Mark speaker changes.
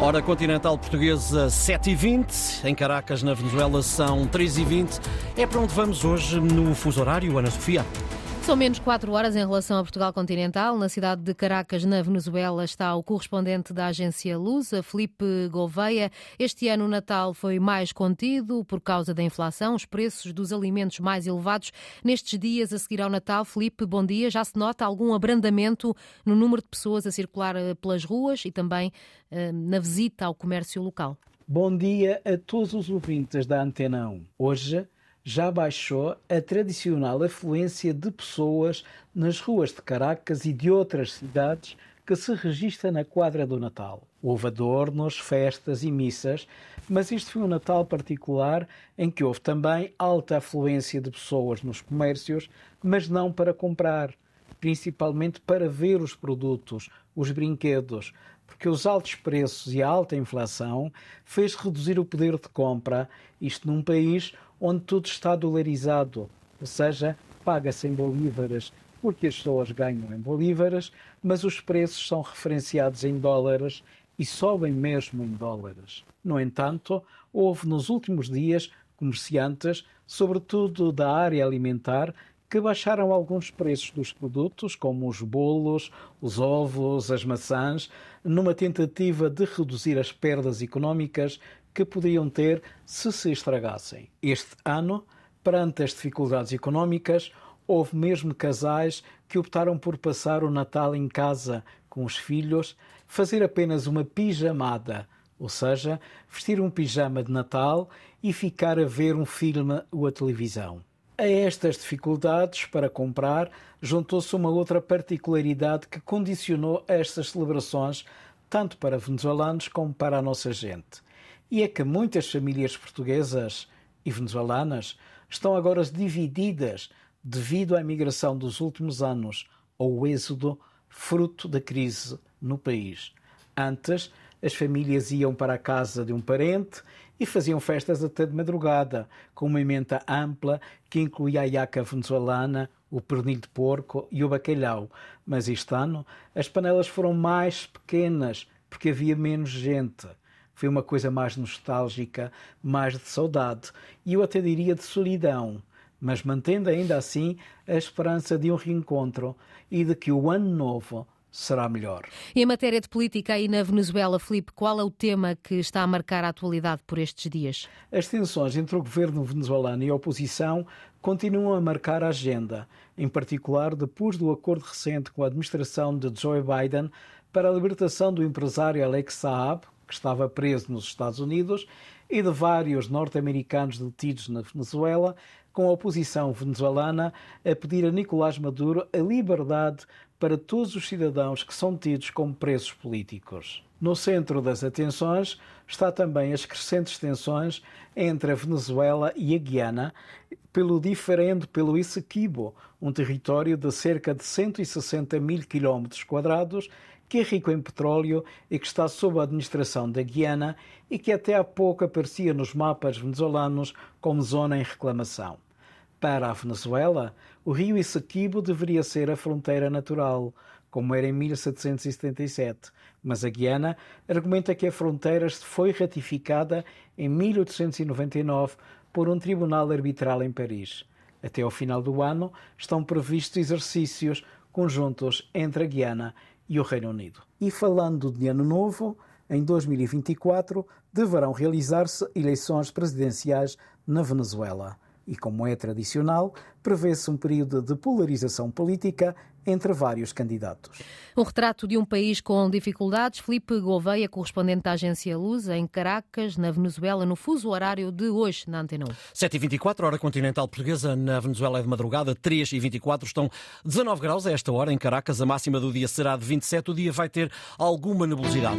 Speaker 1: Hora continental portuguesa 7h20, em Caracas, na Venezuela, são 3h20. É para onde vamos hoje no fuso horário, Ana Sofia?
Speaker 2: São menos 4 horas em relação a Portugal continental. Na cidade de Caracas, na Venezuela, está o correspondente da agência Lusa, Felipe Gouveia. Este ano o Natal foi mais contido por causa da inflação, os preços dos alimentos mais elevados. Nestes dias a seguir ao Natal, Felipe, bom dia. Já se nota algum abrandamento no número de pessoas a circular eh, pelas ruas e também eh, na visita ao comércio local?
Speaker 3: Bom dia a todos os ouvintes da Antena 1. Hoje já baixou a tradicional afluência de pessoas nas ruas de Caracas e de outras cidades que se registra na quadra do Natal. Houve adornos, festas e missas, mas este foi um Natal particular em que houve também alta afluência de pessoas nos comércios, mas não para comprar, principalmente para ver os produtos, os brinquedos, porque os altos preços e a alta inflação fez reduzir o poder de compra, isto num país onde tudo está dolarizado, ou seja, paga-se em bolívares porque as pessoas ganham em bolívares, mas os preços são referenciados em dólares e sobem mesmo em dólares. No entanto, houve nos últimos dias comerciantes, sobretudo da área alimentar, que baixaram alguns preços dos produtos, como os bolos, os ovos, as maçãs, numa tentativa de reduzir as perdas económicas que poderiam ter se se estragassem. Este ano, perante as dificuldades económicas, houve mesmo casais que optaram por passar o Natal em casa com os filhos, fazer apenas uma pijamada, ou seja, vestir um pijama de Natal e ficar a ver um filme ou a televisão. A estas dificuldades para comprar juntou-se uma outra particularidade que condicionou estas celebrações tanto para venezuelanos como para a nossa gente e é que muitas famílias portuguesas e venezuelanas estão agora divididas devido à imigração dos últimos anos ou êxodo fruto da crise no país. Antes, as famílias iam para a casa de um parente e faziam festas até de madrugada, com uma emenda ampla que incluía a iaca venezuelana, o pernil de porco e o bacalhau. Mas este ano as panelas foram mais pequenas porque havia menos gente. Foi uma coisa mais nostálgica, mais de saudade e eu até diria de solidão, mas mantendo ainda assim a esperança de um reencontro e de que o ano novo será melhor.
Speaker 2: E em matéria de política aí na Venezuela, Felipe, qual é o tema que está a marcar a atualidade por estes dias?
Speaker 3: As tensões entre o governo venezuelano e a oposição continuam a marcar a agenda, em particular depois do acordo recente com a administração de Joe Biden para a libertação do empresário Alex Saab, que estava preso nos Estados Unidos, e de vários norte-americanos detidos na Venezuela, com a oposição venezuelana a pedir a Nicolás Maduro a liberdade para todos os cidadãos que são tidos como presos políticos. No centro das atenções está também as crescentes tensões entre a Venezuela e a Guiana pelo diferendo pelo Essequibo, um território de cerca de 160 mil quilómetros quadrados que é rico em petróleo e que está sob a administração da Guiana e que até há pouco aparecia nos mapas venezuelanos como zona em reclamação. Para a Venezuela, o rio Essequibo deveria ser a fronteira natural, como era em 1777, mas a Guiana argumenta que a fronteira foi ratificada em 1899 por um tribunal arbitral em Paris. Até ao final do ano estão previstos exercícios conjuntos entre a Guiana e o Reino Unido. E falando de Ano Novo, em 2024 deverão realizar-se eleições presidenciais na Venezuela. E, como é tradicional, prevê-se um período de polarização política entre vários candidatos.
Speaker 2: Um retrato de um país com dificuldades. Felipe Gouveia, correspondente da agência Luz, em Caracas, na Venezuela, no fuso horário de hoje, na Antena 1.
Speaker 1: 7h24, hora continental portuguesa, na Venezuela é de madrugada, 3h24, estão 19 graus a esta hora em Caracas, a máxima do dia será de 27, o dia vai ter alguma nebulosidade.